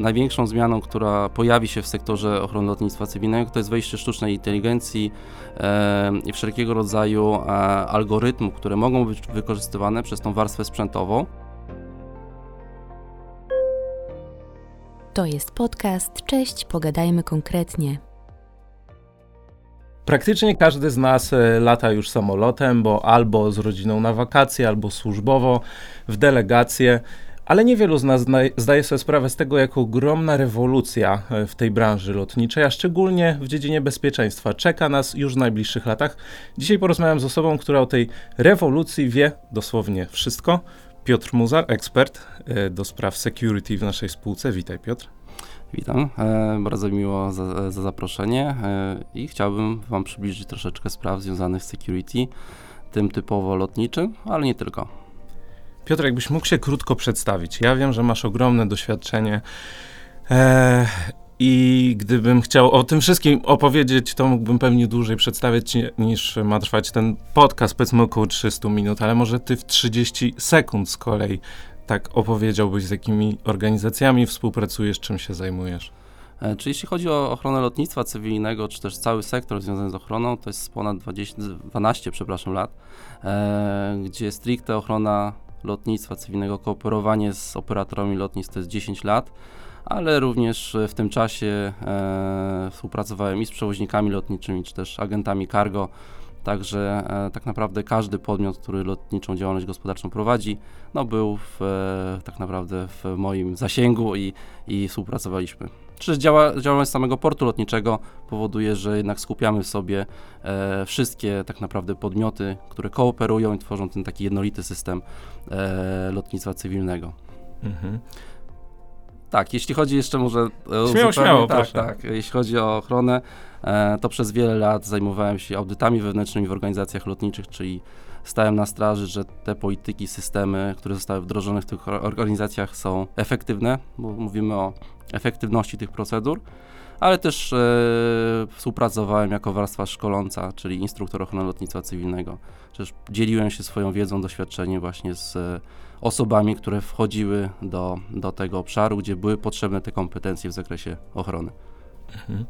największą zmianą, która pojawi się w sektorze ochrony lotnictwa cywilnego, to jest wejście sztucznej inteligencji e, i wszelkiego rodzaju e, algorytmów, które mogą być wykorzystywane przez tą warstwę sprzętową. To jest podcast. Cześć, pogadajmy konkretnie. Praktycznie każdy z nas e, lata już samolotem, bo albo z rodziną na wakacje, albo służbowo, w delegacje. Ale niewielu z nas zdaje sobie sprawę z tego, jak ogromna rewolucja e, w tej branży lotniczej, a szczególnie w dziedzinie bezpieczeństwa, czeka nas już w najbliższych latach. Dzisiaj porozmawiam z osobą, która o tej rewolucji wie dosłownie wszystko. Piotr Muzar, ekspert e, do spraw security w naszej spółce. Witaj, Piotr. Witam, e, bardzo miło za, za zaproszenie i chciałbym Wam przybliżyć troszeczkę spraw związanych z security, tym typowo lotniczym, ale nie tylko. Piotr, jakbyś mógł się krótko przedstawić. Ja wiem, że masz ogromne doświadczenie e, i gdybym chciał o tym wszystkim opowiedzieć, to mógłbym pewnie dłużej przedstawiać niż ma trwać ten podcast, powiedzmy około 300 minut, ale może ty w 30 sekund z kolei tak opowiedziałbyś, z jakimi organizacjami współpracujesz, czym się zajmujesz. E, czy jeśli chodzi o ochronę lotnictwa cywilnego, czy też cały sektor związany z ochroną, to jest ponad 20, 12 przepraszam, lat, e, gdzie stricte ochrona lotnictwa cywilnego, kooperowanie z operatorami lotnisk to jest 10 lat, ale również w tym czasie e, współpracowałem i z przewoźnikami lotniczymi, czy też agentami cargo, Także e, tak naprawdę każdy podmiot, który lotniczą działalność gospodarczą prowadzi, no był w, e, tak naprawdę w moim zasięgu i, i współpracowaliśmy. Czy działa, działalność samego portu lotniczego powoduje, że jednak skupiamy w sobie e, wszystkie tak naprawdę podmioty, które kooperują i tworzą ten taki jednolity system e, lotnictwa cywilnego. Mhm. Tak, jeśli chodzi jeszcze może... E, śmiało, śmiało, tak, proszę. tak, jeśli chodzi o ochronę, e, to przez wiele lat zajmowałem się audytami wewnętrznymi w organizacjach lotniczych, czyli stałem na straży, że te polityki, systemy, które zostały wdrożone w tych organizacjach są efektywne, bo mówimy o efektywności tych procedur, ale też e, współpracowałem jako warstwa szkoląca, czyli instruktor ochrony lotnictwa cywilnego. Przecież dzieliłem się swoją wiedzą, doświadczeniem właśnie z e, osobami, które wchodziły do, do tego obszaru, gdzie były potrzebne te kompetencje w zakresie ochrony. Mhm.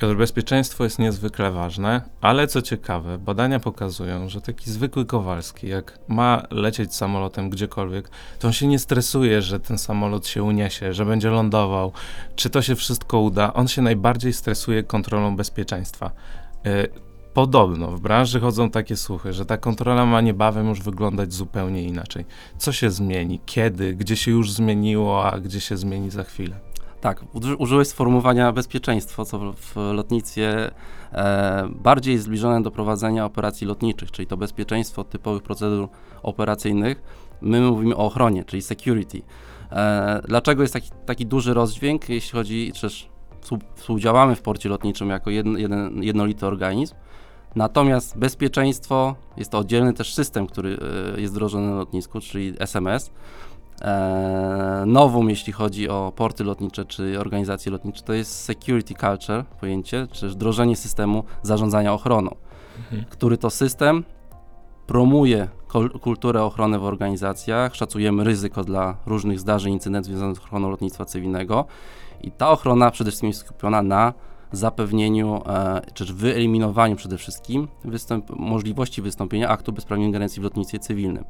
Piotr, bezpieczeństwo jest niezwykle ważne, ale co ciekawe, badania pokazują, że taki zwykły Kowalski, jak ma lecieć samolotem gdziekolwiek, to on się nie stresuje, że ten samolot się uniesie, że będzie lądował, czy to się wszystko uda. On się najbardziej stresuje kontrolą bezpieczeństwa. Y, podobno w branży chodzą takie słuchy, że ta kontrola ma niebawem już wyglądać zupełnie inaczej. Co się zmieni? Kiedy? Gdzie się już zmieniło, a gdzie się zmieni za chwilę? Tak, użyłeś sformułowania bezpieczeństwo, co w lotnictwie e, bardziej jest zbliżone do prowadzenia operacji lotniczych, czyli to bezpieczeństwo typowych procedur operacyjnych. My mówimy o ochronie, czyli security. E, dlaczego jest taki, taki duży rozdźwięk, jeśli chodzi, czy współdziałamy w porcie lotniczym jako jeden, jeden, jednolity organizm, Natomiast bezpieczeństwo jest to oddzielny też system, który e, jest wdrożony na lotnisku, czyli SMS. E, nowum, jeśli chodzi o porty lotnicze czy organizacje lotnicze, to jest security culture, pojęcie, czy wdrożenie systemu zarządzania ochroną, mhm. który to system promuje kulturę ochrony w organizacjach, szacujemy ryzyko dla różnych zdarzeń, incydentów związanych z ochroną lotnictwa cywilnego i ta ochrona przede wszystkim jest skupiona na zapewnieniu, e, czy wyeliminowaniu przede wszystkim występ, możliwości wystąpienia aktu bezprawnej ingerencji w lotnictwie cywilnym,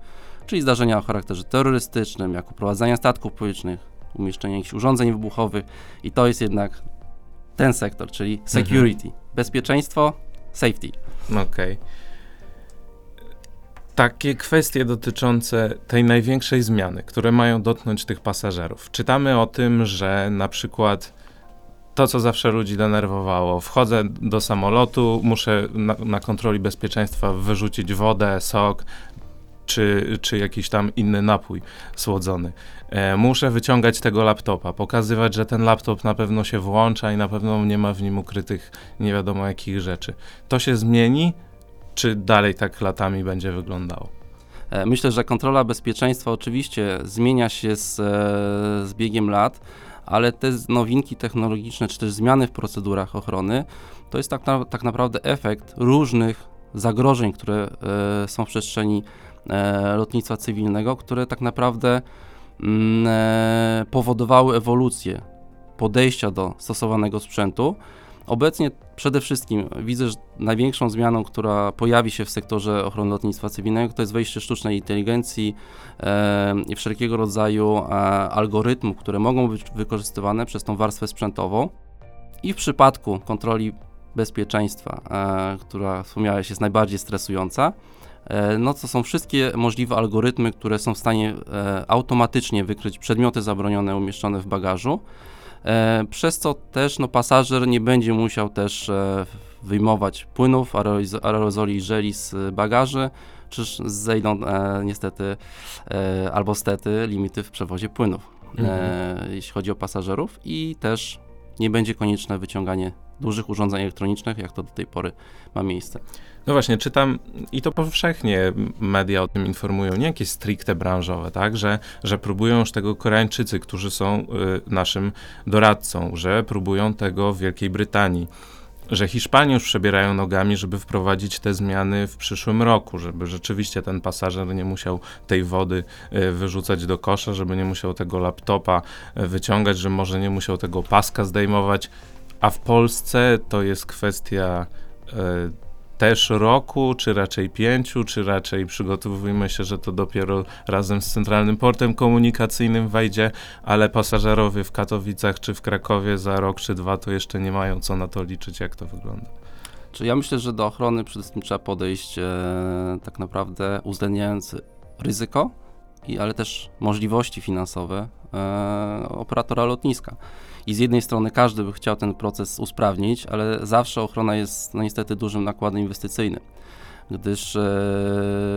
czyli zdarzenia o charakterze terrorystycznym, jak uprowadzania statków powietrznych, umieszczenie jakichś urządzeń wybuchowych i to jest jednak ten sektor, czyli mhm. security, mhm. bezpieczeństwo, safety. Okej. Okay. Takie kwestie dotyczące tej największej zmiany, które mają dotknąć tych pasażerów. Czytamy o tym, że na przykład to, co zawsze ludzi denerwowało. Wchodzę do samolotu, muszę na, na kontroli bezpieczeństwa wyrzucić wodę, sok, czy, czy jakiś tam inny napój słodzony. E, muszę wyciągać tego laptopa, pokazywać, że ten laptop na pewno się włącza i na pewno nie ma w nim ukrytych nie wiadomo jakich rzeczy. To się zmieni, czy dalej tak latami będzie wyglądało? E, myślę, że kontrola bezpieczeństwa oczywiście zmienia się z, e, z biegiem lat ale te nowinki technologiczne, czy też zmiany w procedurach ochrony, to jest tak, na, tak naprawdę efekt różnych zagrożeń, które e, są w przestrzeni lotnictwa cywilnego, które tak naprawdę mm, e, powodowały ewolucję podejścia do stosowanego sprzętu. Obecnie przede wszystkim widzę, że największą zmianą, która pojawi się w sektorze ochrony lotnictwa cywilnego, to jest wejście sztucznej inteligencji e, i wszelkiego rodzaju e, algorytmów, które mogą być wykorzystywane przez tą warstwę sprzętową. I w przypadku kontroli bezpieczeństwa, e, która wspomniałeś jest najbardziej stresująca, e, no to są wszystkie możliwe algorytmy, które są w stanie e, automatycznie wykryć przedmioty zabronione umieszczone w bagażu, e, przez co też no, pasażer nie będzie musiał też e, wyjmować płynów, aeroz- aerozoli żeli z bagaży, czyż zejdą e, niestety e, albo stety limity w przewozie płynów, e, jeśli chodzi o pasażerów. I też nie będzie konieczne wyciąganie dużych urządzeń elektronicznych, jak to do tej pory ma miejsce. No właśnie, czytam i to powszechnie media o tym informują, nie jakieś stricte branżowe, tak, że, że próbują już tego Koreańczycy, którzy są y, naszym doradcą, że próbują tego w Wielkiej Brytanii, że Hiszpanie już przebierają nogami, żeby wprowadzić te zmiany w przyszłym roku, żeby rzeczywiście ten pasażer nie musiał tej wody y, wyrzucać do kosza, żeby nie musiał tego laptopa y, wyciągać, że może nie musiał tego paska zdejmować, a w Polsce to jest kwestia y, też roku, czy raczej pięciu, czy raczej przygotowujmy się, że to dopiero razem z Centralnym Portem Komunikacyjnym wejdzie, ale pasażerowie w Katowicach czy w Krakowie za rok czy dwa to jeszcze nie mają co na to liczyć, jak to wygląda. Czy ja myślę, że do ochrony przede wszystkim trzeba podejść e, tak naprawdę uwzględniając ryzyko, i, ale też możliwości finansowe e, operatora lotniska. I z jednej strony każdy by chciał ten proces usprawnić, ale zawsze ochrona jest no, niestety dużym nakładem inwestycyjnym, gdyż e,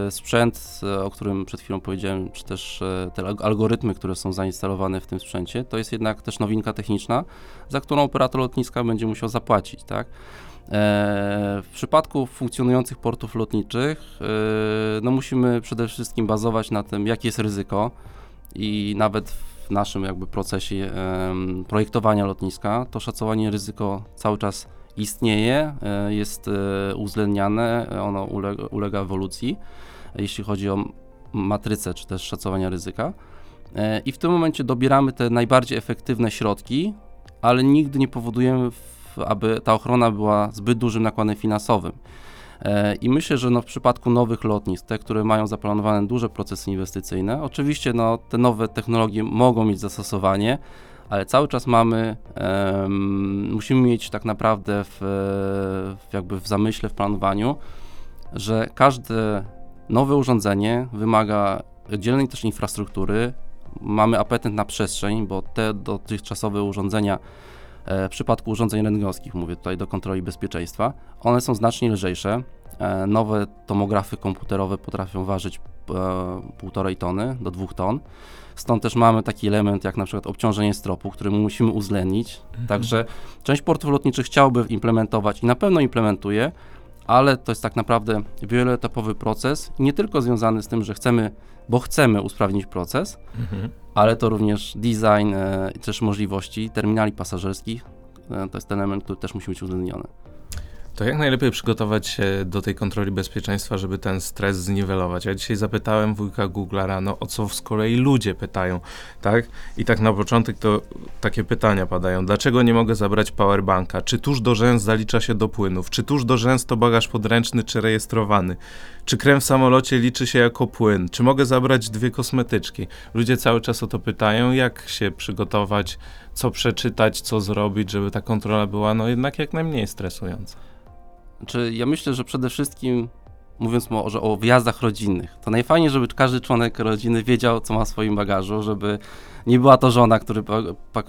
sprzęt, e, o którym przed chwilą powiedziałem, czy też e, te alg- algorytmy, które są zainstalowane w tym sprzęcie, to jest jednak też nowinka techniczna, za którą operator lotniska będzie musiał zapłacić, tak? E, W przypadku funkcjonujących portów lotniczych, e, no musimy przede wszystkim bazować na tym, jakie jest ryzyko i nawet w naszym jakby procesie projektowania lotniska to szacowanie ryzyko cały czas istnieje, e, jest e, uwzględniane, ono ulega, ulega ewolucji, jeśli chodzi o matrycę czy też szacowania ryzyka. E, I w tym momencie dobieramy te najbardziej efektywne środki, ale nigdy nie powodujemy, w, aby ta ochrona była zbyt dużym nakładem finansowym. E, I myślę, że no w przypadku nowych lotnisk, te, które mają zaplanowane duże procesy inwestycyjne, oczywiście no, te nowe technologie mogą mieć zastosowanie, ale cały czas mamy, em, musimy mieć tak naprawdę w, w jakby w zamyśle, w planowaniu, że każde nowe urządzenie wymaga oddzielnej też infrastruktury. Mamy apetyt na przestrzeń, bo te dotychczasowe urządzenia, w przypadku urządzeń rentgenowskich, mówię tutaj do kontroli bezpieczeństwa, one są znacznie lżejsze. E, Nowe tomografy komputerowe potrafią ważyć e, półtorej tony do dwóch ton. Stąd też mamy taki element jak na przykład obciążenie stropu, który musimy uwzględnić. Także część portów lotniczych chciałby implementować i na pewno implementuje, ale to jest tak naprawdę wieloetapowy proces, nie tylko związany z tym, że chcemy, bo chcemy usprawnić proces, Mhm. ale to również design e, i też możliwości terminali pasażerskich. E, to jest ten element, który też musi być uwzględniony. To jak najlepiej przygotować się do tej kontroli bezpieczeństwa, żeby ten stres zniwelować? Ja dzisiaj zapytałem wujka Google'a rano, o co z kolei ludzie pytają, tak? I tak na początek to takie pytania padają. Dlaczego nie mogę zabrać powerbanka? Czy tuż do rzęs zalicza się do płynów? Czy tuż do rzęs to bagaż podręczny czy rejestrowany? Czy krem w samolocie liczy się jako płyn? Czy mogę zabrać dwie kosmetyczki? Ludzie cały czas o to pytają, jak się przygotować, co przeczytać, co zrobić, żeby ta kontrola była no jednak jak najmniej stresująca. Znaczy, ja myślę, że przede wszystkim, mówiąc może o wjazdach rodzinnych, to najfajniej, żeby każdy członek rodziny wiedział, co ma w swoim bagażu, żeby nie była to żona, który,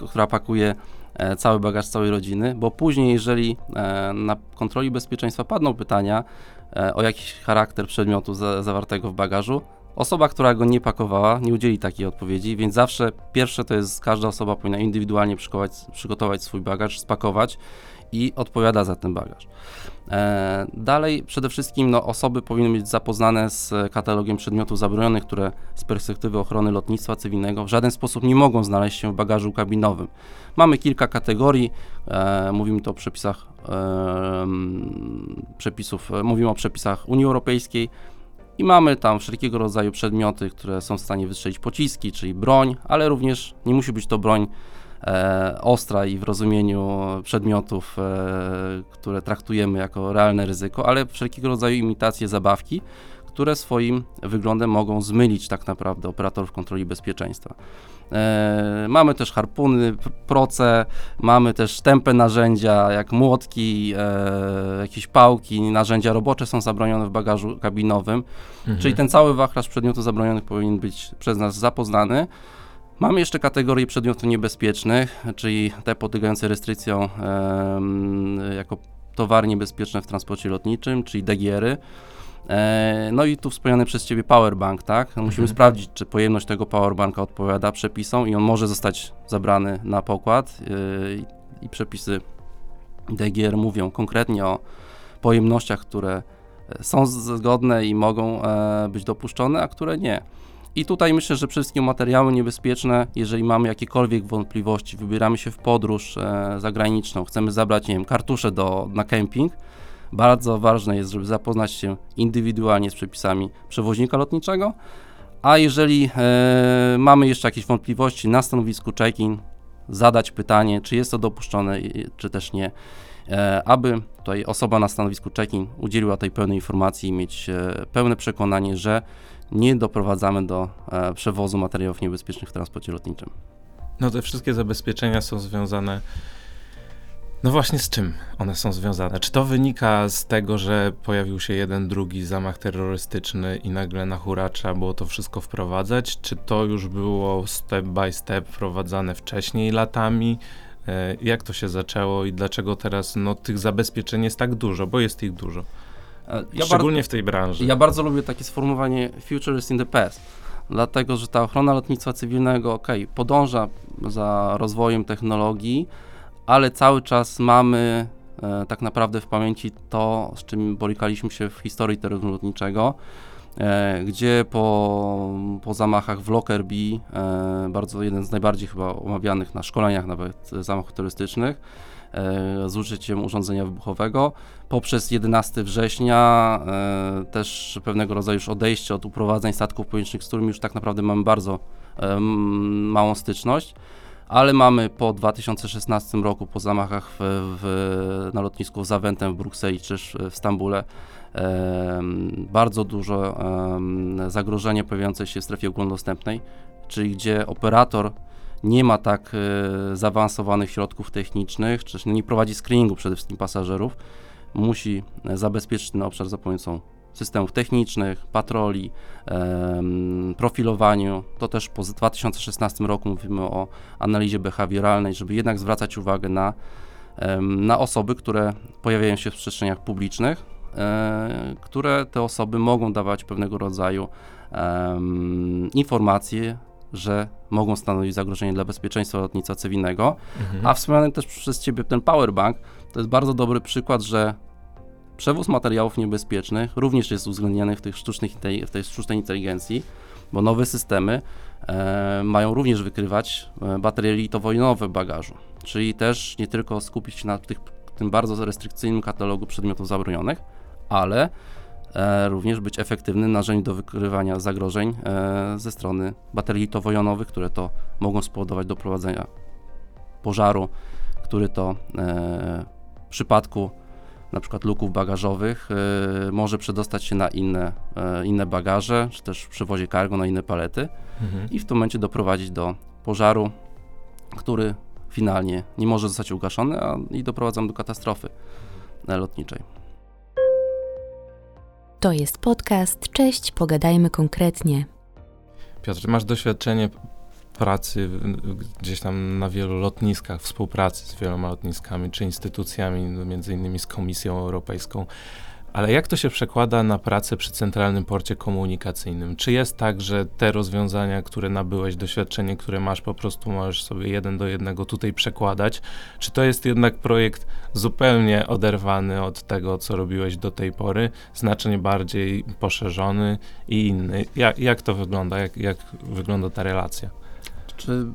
która pakuje e, cały bagaż całej rodziny, bo później, jeżeli e, na kontroli bezpieczeństwa padną pytania e, o jakiś charakter przedmiotu za, zawartego w bagażu, osoba, która go nie pakowała, nie udzieli takiej odpowiedzi, więc zawsze pierwsze to jest, każda osoba powinna indywidualnie przygotować swój bagaż, spakować i odpowiada za ten bagaż. E, Dalej przede wszystkim no, osoby powinny być zapoznane z katalogiem przedmiotów zabronionych, które z perspektywy ochrony lotnictwa cywilnego w żaden sposób nie mogą znaleźć się w bagażu kabinowym. Mamy kilka kategorii, e, mówimy tu o przepisach e, przepisów, mówimy o przepisach Unii Europejskiej i mamy tam wszelkiego rodzaju przedmioty, które są w stanie wystrzelić pociski, czyli broń, ale również nie musi być to broń ostra i w rozumieniu przedmiotów, e, które traktujemy jako realne ryzyko, ale wszelkiego rodzaju imitacje zabawki, które swoim wyglądem mogą zmylić tak naprawdę operatorów kontroli bezpieczeństwa. E, mamy też harpuny, proce, mamy też tępe narzędzia, jak młotki, e, jakieś pałki, narzędzia robocze są zabronione w bagażu kabinowym, Mhm. czyli ten cały wachlarz przedmiotów zabronionych powinien być przez nas zapoznany. Mamy jeszcze kategorię przedmiotów niebezpiecznych, czyli te podlegające restrykcjom jako towary niebezpieczne w transporcie lotniczym, czyli DGR-y. E, No i tu wspomniany przez Ciebie powerbank, tak? Musimy Mhm. sprawdzić, czy pojemność tego powerbanka odpowiada przepisom i on może zostać zabrany na pokład yy, i przepisy DGR mówią konkretnie o pojemnościach, które e, są zgodne i mogą e, być dopuszczone, a które nie. I tutaj myślę, że przede wszystkim materiały niebezpieczne, jeżeli mamy jakiekolwiek wątpliwości, wybieramy się w podróż e, zagraniczną, chcemy zabrać, nie wiem, kartusze do, na kemping, bardzo ważne jest, żeby zapoznać się indywidualnie z przepisami przewoźnika lotniczego, a jeżeli e, mamy jeszcze jakieś wątpliwości na stanowisku check-in, zadać pytanie, czy jest to dopuszczone, i- czy też nie, e, aby tutaj osoba na stanowisku check-in udzieliła tej pełnej informacji i mieć e, pełne przekonanie, że nie doprowadzamy do e, przewozu materiałów niebezpiecznych w transporcie lotniczym. No te wszystkie zabezpieczenia są związane. No właśnie z czym one są związane? Czy to wynika z tego, że pojawił się jeden, drugi zamach terrorystyczny i nagle na hura trzeba było to wszystko wprowadzać? Czy to już było step by step wprowadzane wcześniej latami? E, Jak to się zaczęło i dlaczego teraz no, tych zabezpieczeń jest tak dużo? Bo jest ich dużo. E, Ja Szczególnie w tej branży. Ja bardzo lubię takie sformułowanie future is in the past, dlatego że ta ochrona lotnictwa cywilnego, ok, podąża za rozwojem technologii, ale cały czas mamy e, tak naprawdę w pamięci to, z czym borykaliśmy się w historii terroryzmu lotniczego, e, gdzie po, po zamachach w Lockerbie, e, bardzo jeden z najbardziej chyba omawianych na szkoleniach nawet e, zamachów terrorystycznych, z użyciem urządzenia wybuchowego, poprzez 11 września e, też pewnego rodzaju już odejście od uprowadzeń statków powietrznych, z którymi już tak naprawdę mamy bardzo e, małą styczność, ale mamy po 2016 roku, po zamachach w, w, na lotnisku Zawentem w Brukseli czy w Stambule, e, bardzo dużo e, zagrożenie pojawiające się w strefie ogólnodostępnej, czyli gdzie operator nie ma tak e, zaawansowanych środków technicznych, czy też nie prowadzi screeningu przede wszystkim pasażerów, musi e, zabezpieczyć ten obszar za pomocą systemów technicznych, patroli, profilowaniu. To też po 2016 roku mówimy o analizie behawioralnej, żeby jednak zwracać uwagę na, na osoby, które pojawiają się w przestrzeniach publicznych, e, które te osoby mogą dawać pewnego rodzaju informacje, że mogą stanowić zagrożenie dla bezpieczeństwa lotnictwa cywilnego. Mhm. A wspomniany też przez Ciebie ten powerbank to jest bardzo dobry przykład, że przewóz materiałów niebezpiecznych również jest uwzględniany w, tych sztucznych, w tej sztucznej inteligencji, bo nowe systemy e, mają również wykrywać e, baterie litowo-jonowe w bagażu, czyli też nie tylko skupić się na tych, tym bardzo restrykcyjnym katalogu przedmiotów zabronionych, ale również być efektywnym narzędziem do wykrywania zagrożeń e, ze strony baterii litowo-jonowych, które to mogą spowodować doprowadzenia pożaru, który to e, w przypadku na przykład luków bagażowych e, może przedostać się na inne, e, inne bagaże, czy też w przewozie cargo na inne palety Mhm. i w tym momencie doprowadzić do pożaru, który finalnie nie może zostać ugaszony a, i doprowadzam do katastrofy e, lotniczej. To jest podcast. Cześć, pogadajmy konkretnie. Piotr, masz doświadczenie pracy gdzieś tam na wielu lotniskach, współpracy z wieloma lotniskami czy instytucjami, no między innymi z Komisją Europejską. Ale jak to się przekłada na pracę przy Centralnym Porcie Komunikacyjnym? Czy jest tak, że te rozwiązania, które nabyłeś, doświadczenie, które masz, po prostu możesz sobie jeden do jednego tutaj przekładać? Czy to jest jednak projekt zupełnie oderwany od tego, co robiłeś do tej pory, znacznie bardziej poszerzony i inny? Jak, jak to wygląda? Jak, jak wygląda ta relacja? Czy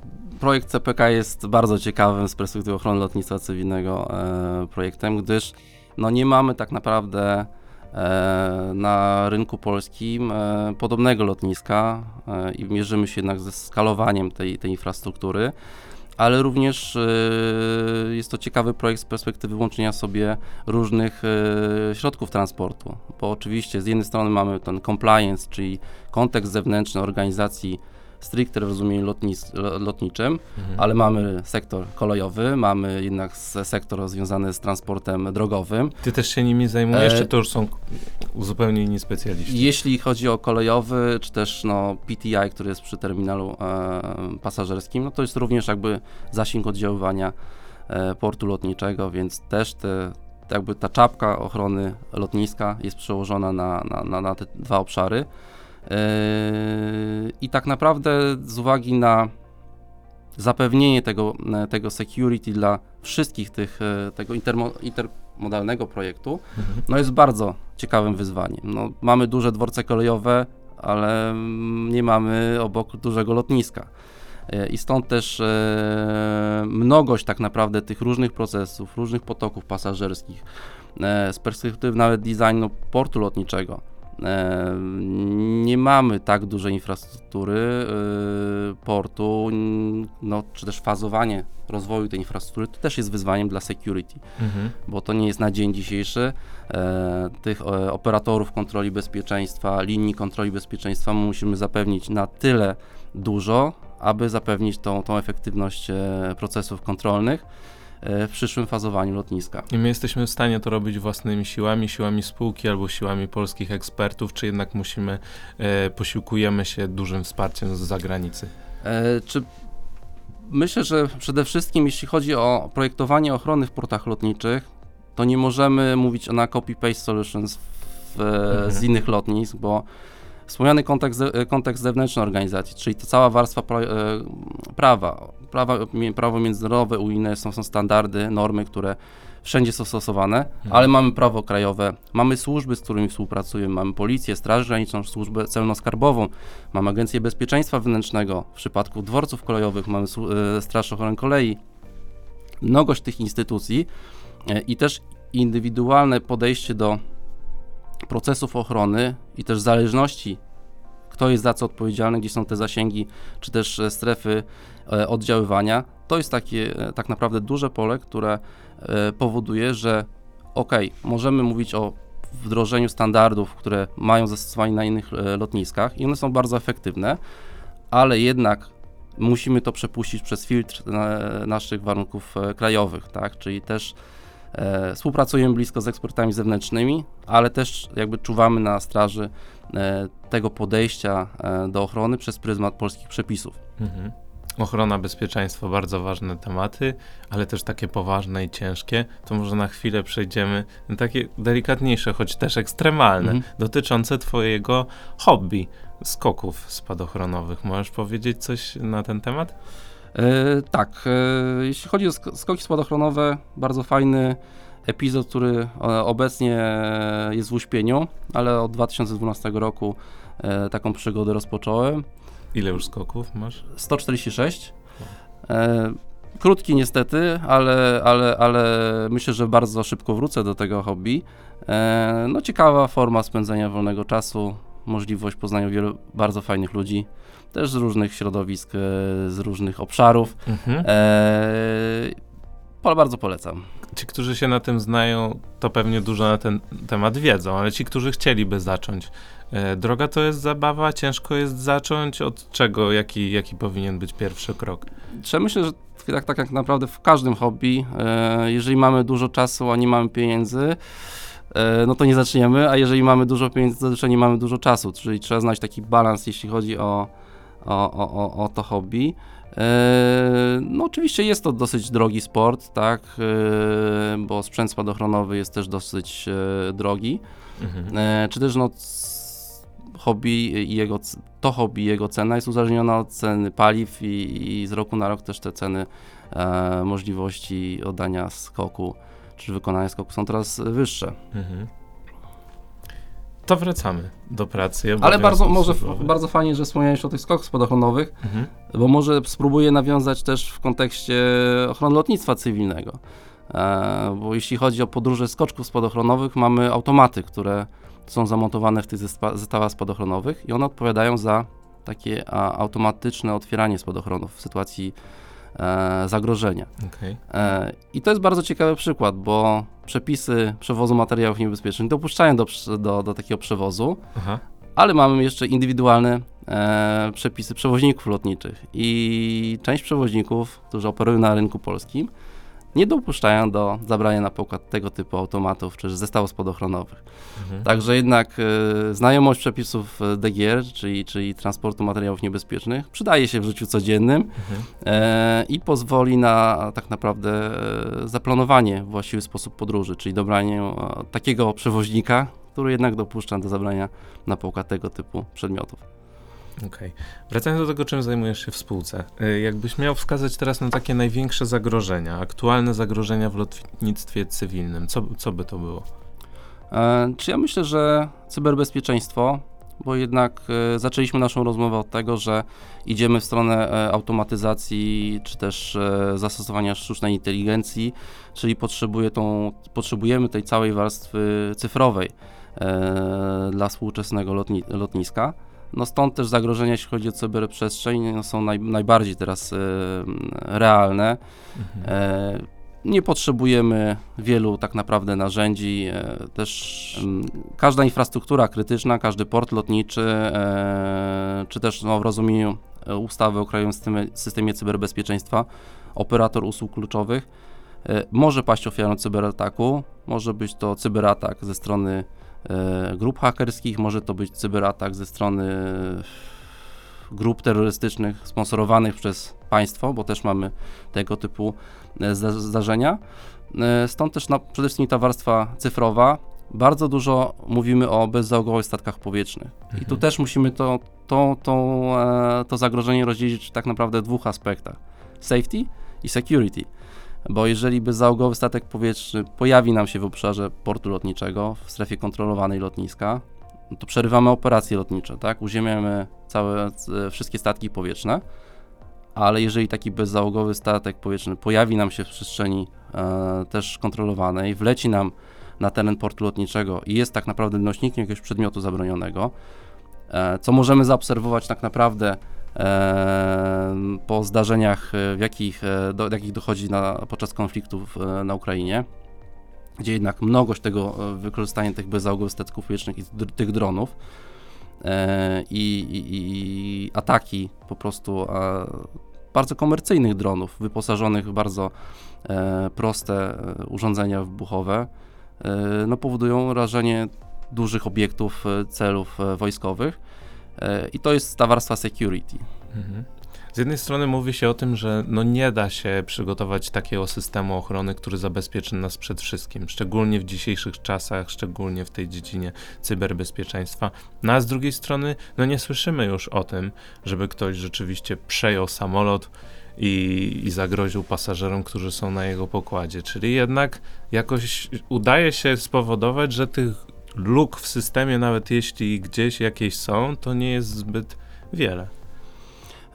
projekt CPK jest bardzo ciekawym z perspektywy ochrony lotnictwa cywilnego e, projektem, gdyż no nie mamy tak naprawdę e, na rynku polskim e, podobnego lotniska e, i mierzymy się jednak ze skalowaniem tej, tej infrastruktury. ale również jest to ciekawy projekt z perspektywy łączenia sobie różnych środków transportu, bo oczywiście z jednej strony mamy ten compliance, czyli kontekst zewnętrzny organizacji stricte w rozumieniu lotnis, lo- lotniczym, Mhm. ale mamy sektor kolejowy, mamy jednak sektor związany z transportem drogowym. Ty też się nimi zajmujesz, E, czy to już są zupełnie inni specjaliści? Jeśli chodzi o kolejowy, czy też no, PTI, który jest przy terminalu e, pasażerskim, no to jest również jakby zasięg oddziaływania e, portu lotniczego, więc też te, jakby ta czapka ochrony lotniska jest przełożona na, na, na, na te dwa obszary. E, I tak naprawdę z uwagi na zapewnienie tego, e, tego security dla wszystkich tych, e, tego intermo, intermodalnego projektu, Mhm. no jest bardzo ciekawym wyzwaniem. No, mamy duże dworce kolejowe, ale nie mamy obok dużego lotniska. E, I stąd też mnogość tak naprawdę tych różnych procesów, różnych potoków pasażerskich, z perspektywy nawet designu portu lotniczego, nie mamy tak dużej infrastruktury e, portu, no, czy też fazowanie rozwoju tej infrastruktury, to też jest wyzwaniem dla security Mhm. bo to nie jest na dzień dzisiejszy. E, tych e, operatorów kontroli bezpieczeństwa, linii kontroli bezpieczeństwa musimy zapewnić na tyle dużo, aby zapewnić tą, tą efektywność e, procesów kontrolnych e, w przyszłym fazowaniu lotniska. I my jesteśmy w stanie to robić własnymi siłami, siłami spółki albo siłami polskich ekspertów, czy jednak musimy, e, posiłkujemy się dużym wsparciem z zagranicy? E, Czy myślę, że przede wszystkim jeśli chodzi o projektowanie ochrony w portach lotniczych, to nie możemy mówić o na copy-paste solutions w, Mhm. z innych lotnisk, bo wspomniany kontekst, kontekst zewnętrzny organizacji, czyli to cała warstwa pra, e, prawa, prawa, prawo międzynarodowe, unijne są, są standardy, normy, które wszędzie są stosowane, ale mamy prawo krajowe, mamy służby, z którymi współpracujemy, mamy policję, straż graniczną, służbę celno-skarbową, mamy Agencję Bezpieczeństwa Wewnętrznego, w przypadku dworców kolejowych mamy e, Straż Ochrony Kolei. Mnogość tych instytucji e, i też indywidualne podejście do procesów ochrony i też zależności, kto jest za co odpowiedzialny, gdzie są te zasięgi, czy też e, strefy e, oddziaływania, to jest takie e, tak naprawdę duże pole, które powoduje, że ok, możemy mówić o wdrożeniu standardów, które mają zastosowanie na innych lotniskach i one są bardzo efektywne, ale jednak musimy to przepuścić przez filtr naszych warunków krajowych, tak? Czyli też e, współpracujemy blisko z ekspertami zewnętrznymi, ale też jakby czuwamy na straży e, tego podejścia e, do ochrony przez pryzmat polskich przepisów. Mhm. Ochrona, bezpieczeństwo, bardzo ważne tematy, ale też takie poważne i ciężkie. To może na chwilę przejdziemy na takie delikatniejsze, choć też ekstremalne, Mhm. dotyczące Twojego hobby skoków spadochronowych. Możesz powiedzieć coś na ten temat? E, tak, e, jeśli chodzi o sk- skoki spadochronowe, bardzo fajny epizod, który e, obecnie jest w uśpieniu, ale od 2012 roku taką przygodę rozpocząłem. Ile już skoków masz? 146. E, krótki niestety, ale, ale, ale myślę, że bardzo szybko wrócę do tego hobby. No ciekawa forma spędzenia wolnego czasu, możliwość poznania wielu bardzo fajnych ludzi, też z różnych środowisk, e, z różnych obszarów. Mhm. E, bardzo polecam. Ci, którzy się na tym znają, to pewnie dużo na ten temat wiedzą, ale ci, którzy chcieliby zacząć, e, droga to jest zabawa, ciężko jest zacząć, od czego, jaki, jaki powinien być pierwszy krok? Trzeba myślę, że tak, tak jak naprawdę w każdym hobby, e, jeżeli mamy dużo czasu, a nie mamy pieniędzy, e, no to nie zaczniemy, a jeżeli mamy dużo pieniędzy, to zazwyczaj nie mamy dużo czasu, czyli trzeba znaleźć taki balans, jeśli chodzi o, o, o, o, to hobby. E, No oczywiście jest to dosyć drogi sport, tak, e, bo sprzęt spadochronowy jest też dosyć e, drogi. Mhm. Czy też no, hobby i jego, to hobby jego cena jest uzależniona od ceny paliw i, i z roku na rok też te ceny możliwości oddania skoku czy wykonania skoku są coraz wyższe. Mhm. To wracamy do pracy. Ale obowiązków bardzo, może f- bardzo fajnie, że wspomniałeś o tych skokach spadochronowych, Mhm. bo może spróbuję nawiązać też w kontekście ochrony lotnictwa cywilnego. E, bo jeśli chodzi o podróże skoczków spadochronowych, mamy automaty, które są zamontowane w tych zestawach spadochronowych i one odpowiadają za takie a, automatyczne otwieranie spadochronów w sytuacji e, zagrożenia. Okej. E, I to jest bardzo ciekawy przykład, bo przepisy przewozu materiałów niebezpiecznych dopuszczają do, do, do takiego przewozu, Aha. ale mamy jeszcze indywidualne e, przepisy przewoźników lotniczych i część przewoźników, którzy operują na rynku polskim, nie dopuszczają do zabrania na pokład tego typu automatów czy zestawów spadochronowych. Mhm. Także jednak e, znajomość przepisów e, DGR, czyli, czyli transportu materiałów niebezpiecznych, przydaje się w życiu codziennym Mhm. e, i pozwoli na tak naprawdę e, zaplanowanie w właściwy sposób podróży, czyli dobranie takiego przewoźnika, który jednak dopuszcza do zabrania na pokład tego typu przedmiotów. Okej. Wracając do tego, czym zajmujesz się w spółce. Y, Jakbyś miał wskazać teraz na takie największe zagrożenia, aktualne zagrożenia w lotnictwie cywilnym, co, co by to było? E, Czy ja myślę, że cyberbezpieczeństwo, bo jednak e, zaczęliśmy naszą rozmowę od tego, że idziemy w stronę e, automatyzacji, czy też e, zastosowania sztucznej inteligencji, czyli potrzebuje tą, potrzebujemy tej całej warstwy cyfrowej e, dla współczesnego lotni, lotniska. No stąd też zagrożenia, jeśli chodzi o cyberprzestrzeń, no są naj, najbardziej teraz e, realne. Mhm. E, nie potrzebujemy wielu tak naprawdę narzędzi. E, też każda infrastruktura krytyczna, każdy port lotniczy, e, czy też no, w rozumieniu ustawy o krajowym systemie, systemie cyberbezpieczeństwa, operator usług kluczowych, może paść ofiarą cyberataku. Może być to cyberatak ze strony grup hakerskich, może to być cyberatak ze strony grup terrorystycznych sponsorowanych przez państwo, bo też mamy tego typu e, zda- zdarzenia. E, Stąd też no, przede wszystkim ta warstwa cyfrowa. Bardzo dużo mówimy o bezzałogowych statkach powietrznych. I tu Mhm. też musimy to, to, to, e, to zagrożenie rozdzielić tak naprawdę w dwóch aspektach. Safety i security. Bo jeżeli bezzałogowy statek powietrzny pojawi nam się w obszarze portu lotniczego, w strefie kontrolowanej lotniska, to przerywamy operacje lotnicze, tak? Uziemiamy całe, e, wszystkie statki powietrzne, ale jeżeli taki bezzałogowy statek powietrzny pojawi nam się w przestrzeni e, też kontrolowanej, wleci nam na teren portu lotniczego i jest tak naprawdę nośnikiem jakiegoś przedmiotu zabronionego, e, co możemy zaobserwować tak naprawdę po zdarzeniach, e, w jakich, e, do jakich dochodzi na, podczas konfliktów e, na Ukrainie, gdzie jednak mnogość tego wykorzystania tych bezzałogowych statków powietrznych i tych dronów i, i, ataki po prostu bardzo komercyjnych dronów, wyposażonych w bardzo proste urządzenia wybuchowe, no, powodują rażenie dużych obiektów, celów wojskowych. E, I to jest ta warstwa security. Mhm. Z jednej strony mówi się o tym, że no nie da się przygotować takiego systemu ochrony, który zabezpieczy nas przed wszystkim, szczególnie w dzisiejszych czasach, szczególnie w tej dziedzinie cyberbezpieczeństwa. No a z drugiej strony, no nie słyszymy już o tym, żeby ktoś rzeczywiście przejął samolot i, i zagroził pasażerom, którzy są na jego pokładzie. Czyli jednak jakoś udaje się spowodować, że tych luk w systemie, nawet jeśli gdzieś jakieś są, to nie jest zbyt wiele.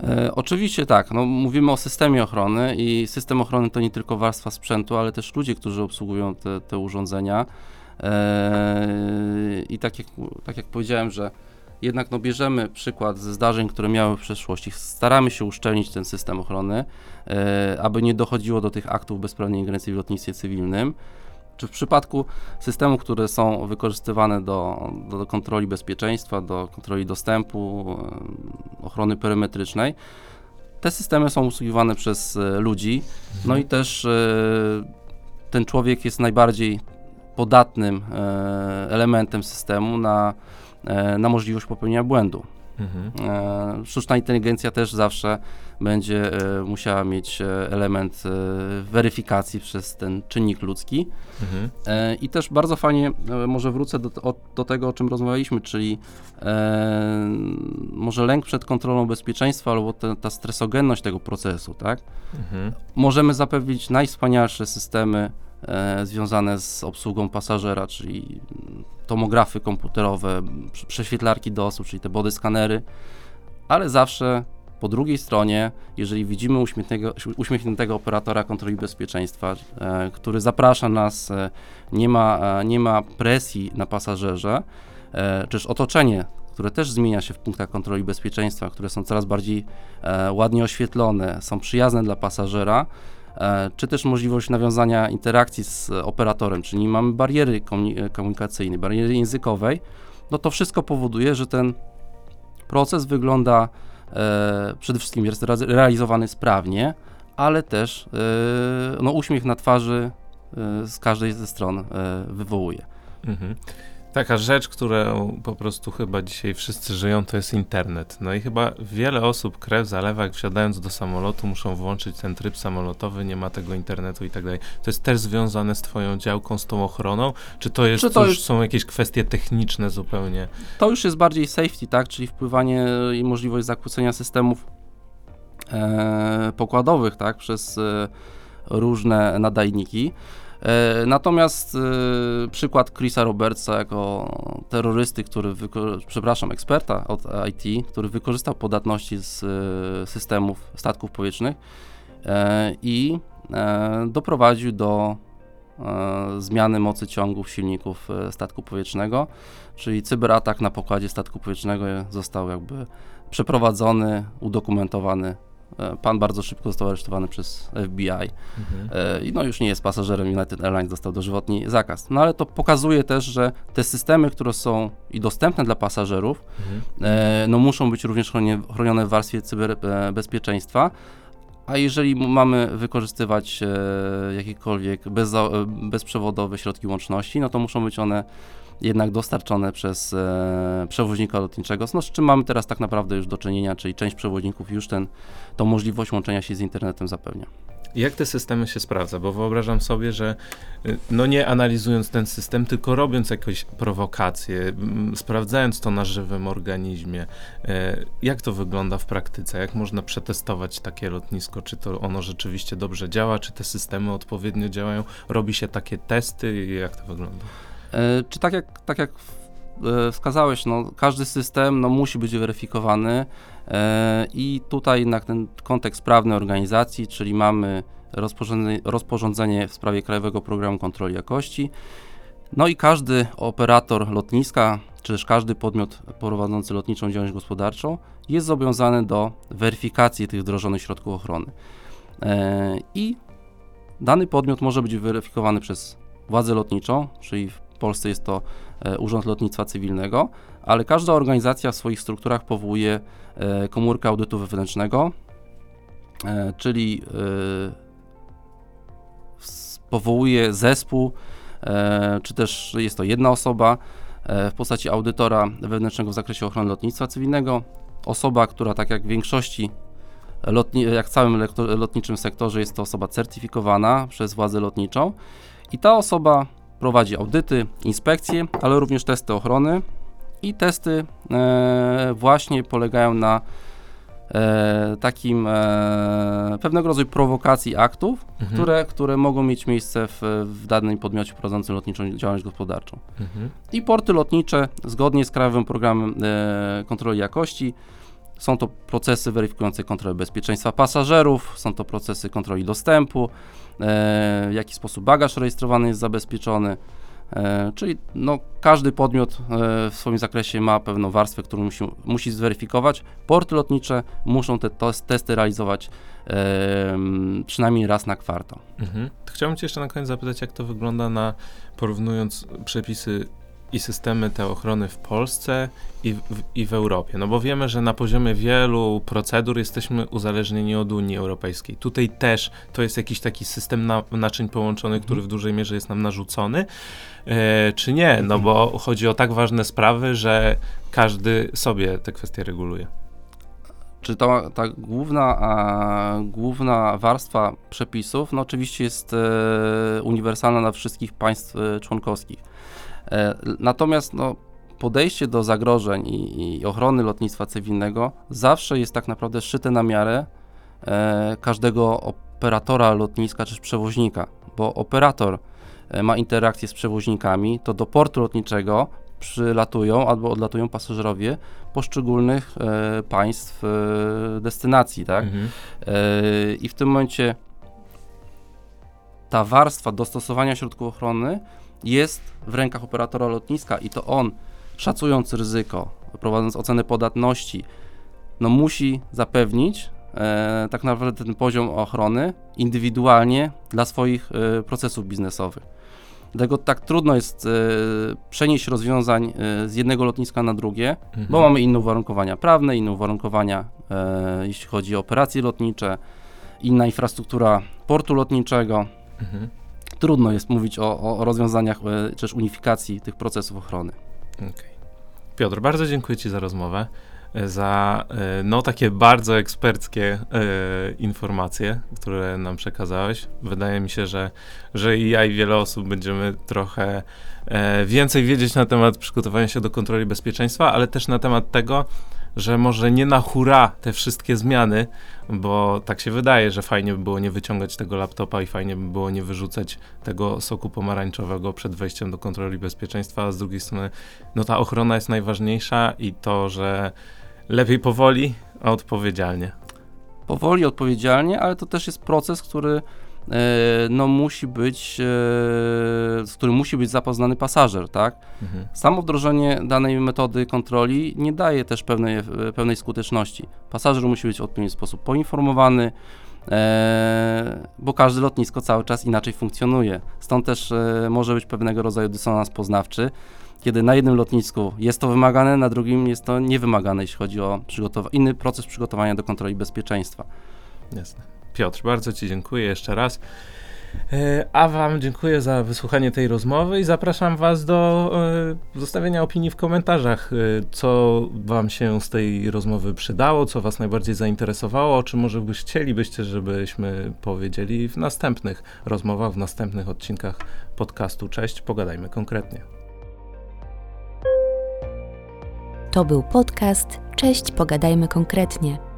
E, oczywiście tak, no, mówimy o systemie ochrony i system ochrony to nie tylko warstwa sprzętu, ale też ludzie, którzy obsługują te, te urządzenia. E, I tak jak, tak jak powiedziałem, że jednak no, bierzemy przykład ze zdarzeń, które miały w przeszłości, staramy się uszczelnić ten system ochrony, e, aby nie dochodziło do tych aktów bezprawnej ingerencji w lotnictwie cywilnym. Czy w przypadku systemów, które są wykorzystywane do, do, kontroli bezpieczeństwa, do kontroli dostępu, ochrony perymetrycznej, te systemy są usługiwane przez e, ludzi, no i też e, ten człowiek jest najbardziej podatnym e, elementem systemu na, na możliwość popełnienia błędu. Mhm. E, Sztuczna inteligencja też zawsze będzie e, musiała mieć e, element weryfikacji przez ten czynnik ludzki. Mhm. I też bardzo fajnie, może wrócę do, do tego, o czym rozmawialiśmy, czyli może lęk przed kontrolą bezpieczeństwa albo te, ta stresogenność tego procesu, tak? Mhm. Możemy zapewnić najwspanialsze systemy związane z obsługą pasażera, czyli tomografy komputerowe, prze- prześwietlarki do osób, czyli te body skanery, ale zawsze po drugiej stronie, jeżeli widzimy uśmiechniętego, uśmiechniętego operatora kontroli bezpieczeństwa, e, który zaprasza nas, e, nie, ma, e, nie ma presji na pasażerze, e, czy też otoczenie które też zmienia się w punktach kontroli bezpieczeństwa, które są coraz bardziej e, ładnie oświetlone, są przyjazne dla pasażera, e, czy też możliwość nawiązania interakcji z operatorem, czyli mamy bariery komunikacyjne, bariery językowej, no to wszystko powoduje, że ten proces wygląda e, przede wszystkim jest realizowany sprawnie, ale też e, no, uśmiech na twarzy e, z każdej ze stron e, wywołuje. Mhm. Taka rzecz, którą po prostu chyba dzisiaj wszyscy żyją, to jest internet. No i chyba wiele osób krew zalewa, jak wsiadając do samolotu, muszą włączyć ten tryb samolotowy, nie ma tego internetu i tak dalej. To jest też związane z twoją działką, z tą ochroną? Czy to jest, czy to już są jakieś kwestie techniczne zupełnie? To już jest bardziej safety, tak? Czyli wpływanie i możliwość zakłócenia systemów e, pokładowych, tak? Przez e, różne nadajniki. E, natomiast e, przykład Chrisa Robertsa jako terrorysty, który, przepraszam, eksperta od IT, który wykorzystał podatności z e, systemów statków powietrznych i doprowadził do zmiany mocy ciągów silników statku powietrznego, czyli cyberatak na pokładzie statku powietrznego został jakby przeprowadzony, udokumentowany pan bardzo szybko został aresztowany przez FBI mhm. E, i no już nie jest pasażerem United Airlines, dostał dożywotni zakaz. No ale to pokazuje też, że te systemy, które są i dostępne dla pasażerów, mhm. E, no muszą być również chronione w warstwie cyberbezpieczeństwa, a jeżeli mamy wykorzystywać jakiekolwiek bezprzewodowe środki łączności, no to muszą być one jednak dostarczone przez e, przewoźnika lotniczego, no, z czym mamy teraz tak naprawdę już do czynienia, czyli część przewoźników już ten, tą możliwość łączenia się z internetem zapewnia. Jak te systemy się sprawdza? Bo wyobrażam sobie, że y, no nie analizując ten system, tylko robiąc jakieś prowokacje, sprawdzając to na żywym organizmie, e, jak to wygląda w praktyce? Jak można przetestować takie lotnisko? Czy to ono rzeczywiście dobrze działa? Czy te systemy odpowiednio działają? Robi się takie testy? Jak to wygląda? E, czy tak jak, tak jak e, wskazałeś, no, każdy system no, musi być weryfikowany e, i tutaj jednak ten kontekst prawny organizacji, czyli mamy rozporządzenie, rozporządzenie w sprawie Krajowego Programu Kontroli Jakości, no i każdy operator lotniska, czy też każdy podmiot prowadzący lotniczą działalność gospodarczą jest zobowiązany do weryfikacji tych wdrożonych środków ochrony. I dany podmiot może być weryfikowany przez władzę lotniczą, czyli Polsce jest to e, Urząd Lotnictwa Cywilnego, ale każda organizacja w swoich strukturach powołuje e, komórkę audytu wewnętrznego, e, czyli powołuje zespół, czy też jest to jedna osoba w postaci audytora wewnętrznego w zakresie ochrony lotnictwa cywilnego, osoba, która tak jak w większości lotni, jak w całym lotniczym sektorze jest to osoba certyfikowana przez władzę lotniczą. I ta osoba prowadzi audyty, inspekcje, ale również testy ochrony i testy e, właśnie polegają na e, takim e, pewnego rodzaju prowokacji aktów, mhm. które, które mogą mieć miejsce w, w danym podmiocie prowadzącym lotniczą działalność gospodarczą. Mhm. I porty lotnicze, zgodnie z Krajowym Programem Kontroli Jakości, są to procesy weryfikujące kontrolę bezpieczeństwa pasażerów, są to procesy kontroli dostępu, e, w jaki sposób bagaż rejestrowany jest zabezpieczony. E, czyli no, każdy podmiot e, w swoim zakresie ma pewną warstwę, którą musi, musi zweryfikować. Porty lotnicze muszą te testy realizować przynajmniej raz na kwartał. Mhm. Chciałbym Cię jeszcze na koniec zapytać, jak to wygląda na porównując przepisy i systemy te ochrony w Polsce i w, i w Europie. No bo wiemy, że na poziomie wielu procedur jesteśmy uzależnieni od Unii Europejskiej. Tutaj też to jest jakiś taki system na, naczyń połączonych, mhm. który w dużej mierze jest nam narzucony, e, czy nie? No bo chodzi o tak ważne sprawy, że każdy sobie te kwestie reguluje. Czy ta, ta główna, główna warstwa przepisów, no oczywiście jest e, uniwersalna dla wszystkich państw e, członkowskich natomiast no, podejście do zagrożeń i, i, ochrony lotnictwa cywilnego zawsze jest tak naprawdę szyte na miarę e, każdego operatora lotniska czy przewoźnika, bo operator e, ma interakcje z przewoźnikami, to do portu lotniczego przylatują albo odlatują pasażerowie poszczególnych e, państw e, destynacji, tak? Mhm. E, I w tym momencie ta warstwa dostosowania środków ochrony jest w rękach operatora lotniska i to on, szacując ryzyko, prowadząc ocenę podatności, no musi zapewnić e, tak naprawdę ten poziom ochrony indywidualnie dla swoich e, procesów biznesowych. Dlatego tak trudno jest e, przenieść rozwiązań e, z jednego lotniska na drugie, Mhm. bo mamy inne uwarunkowania prawne, inne uwarunkowania, e, jeśli chodzi o operacje lotnicze, inna infrastruktura portu lotniczego. Mhm. Trudno jest mówić o, o, rozwiązaniach, e, czy też unifikacji tych procesów ochrony. Okej. Piotr, bardzo dziękuję Ci za rozmowę, e, za e, no takie bardzo eksperckie e, informacje, które nam przekazałeś. Wydaje mi się, że, że i ja i wiele osób będziemy trochę e, więcej wiedzieć na temat przygotowania się do kontroli bezpieczeństwa, ale też na temat tego, że może nie na hura te wszystkie zmiany, bo tak się wydaje, że fajnie by było nie wyciągać tego laptopa i fajnie by było nie wyrzucać tego soku pomarańczowego przed wejściem do kontroli bezpieczeństwa, a z drugiej strony no ta ochrona jest najważniejsza i to, że lepiej powoli, a odpowiedzialnie. Powoli, odpowiedzialnie, ale to też jest proces, który no, musi być, e, z którym musi być zapoznany pasażer, tak? Mhm. Samo wdrożenie danej metody kontroli nie daje też pewnej, e, pełnej skuteczności. Pasażer musi być w odpowiedni sposób poinformowany, e, bo każde lotnisko cały czas inaczej funkcjonuje. Stąd też e, może być pewnego rodzaju dysonans poznawczy, kiedy na jednym lotnisku jest to wymagane, na drugim jest to niewymagane, jeśli chodzi o inny proces przygotowania do kontroli bezpieczeństwa. Jasne. Piotr, bardzo Ci dziękuję jeszcze raz. E, A Wam dziękuję za wysłuchanie tej rozmowy i zapraszam Was do e, zostawienia opinii w komentarzach, e, co Wam się z tej rozmowy przydało, co Was najbardziej zainteresowało, o czym może byś chcielibyście, żebyśmy powiedzieli w następnych rozmowach, w następnych odcinkach podcastu. Cześć, pogadajmy konkretnie. To był podcast Cześć, pogadajmy konkretnie.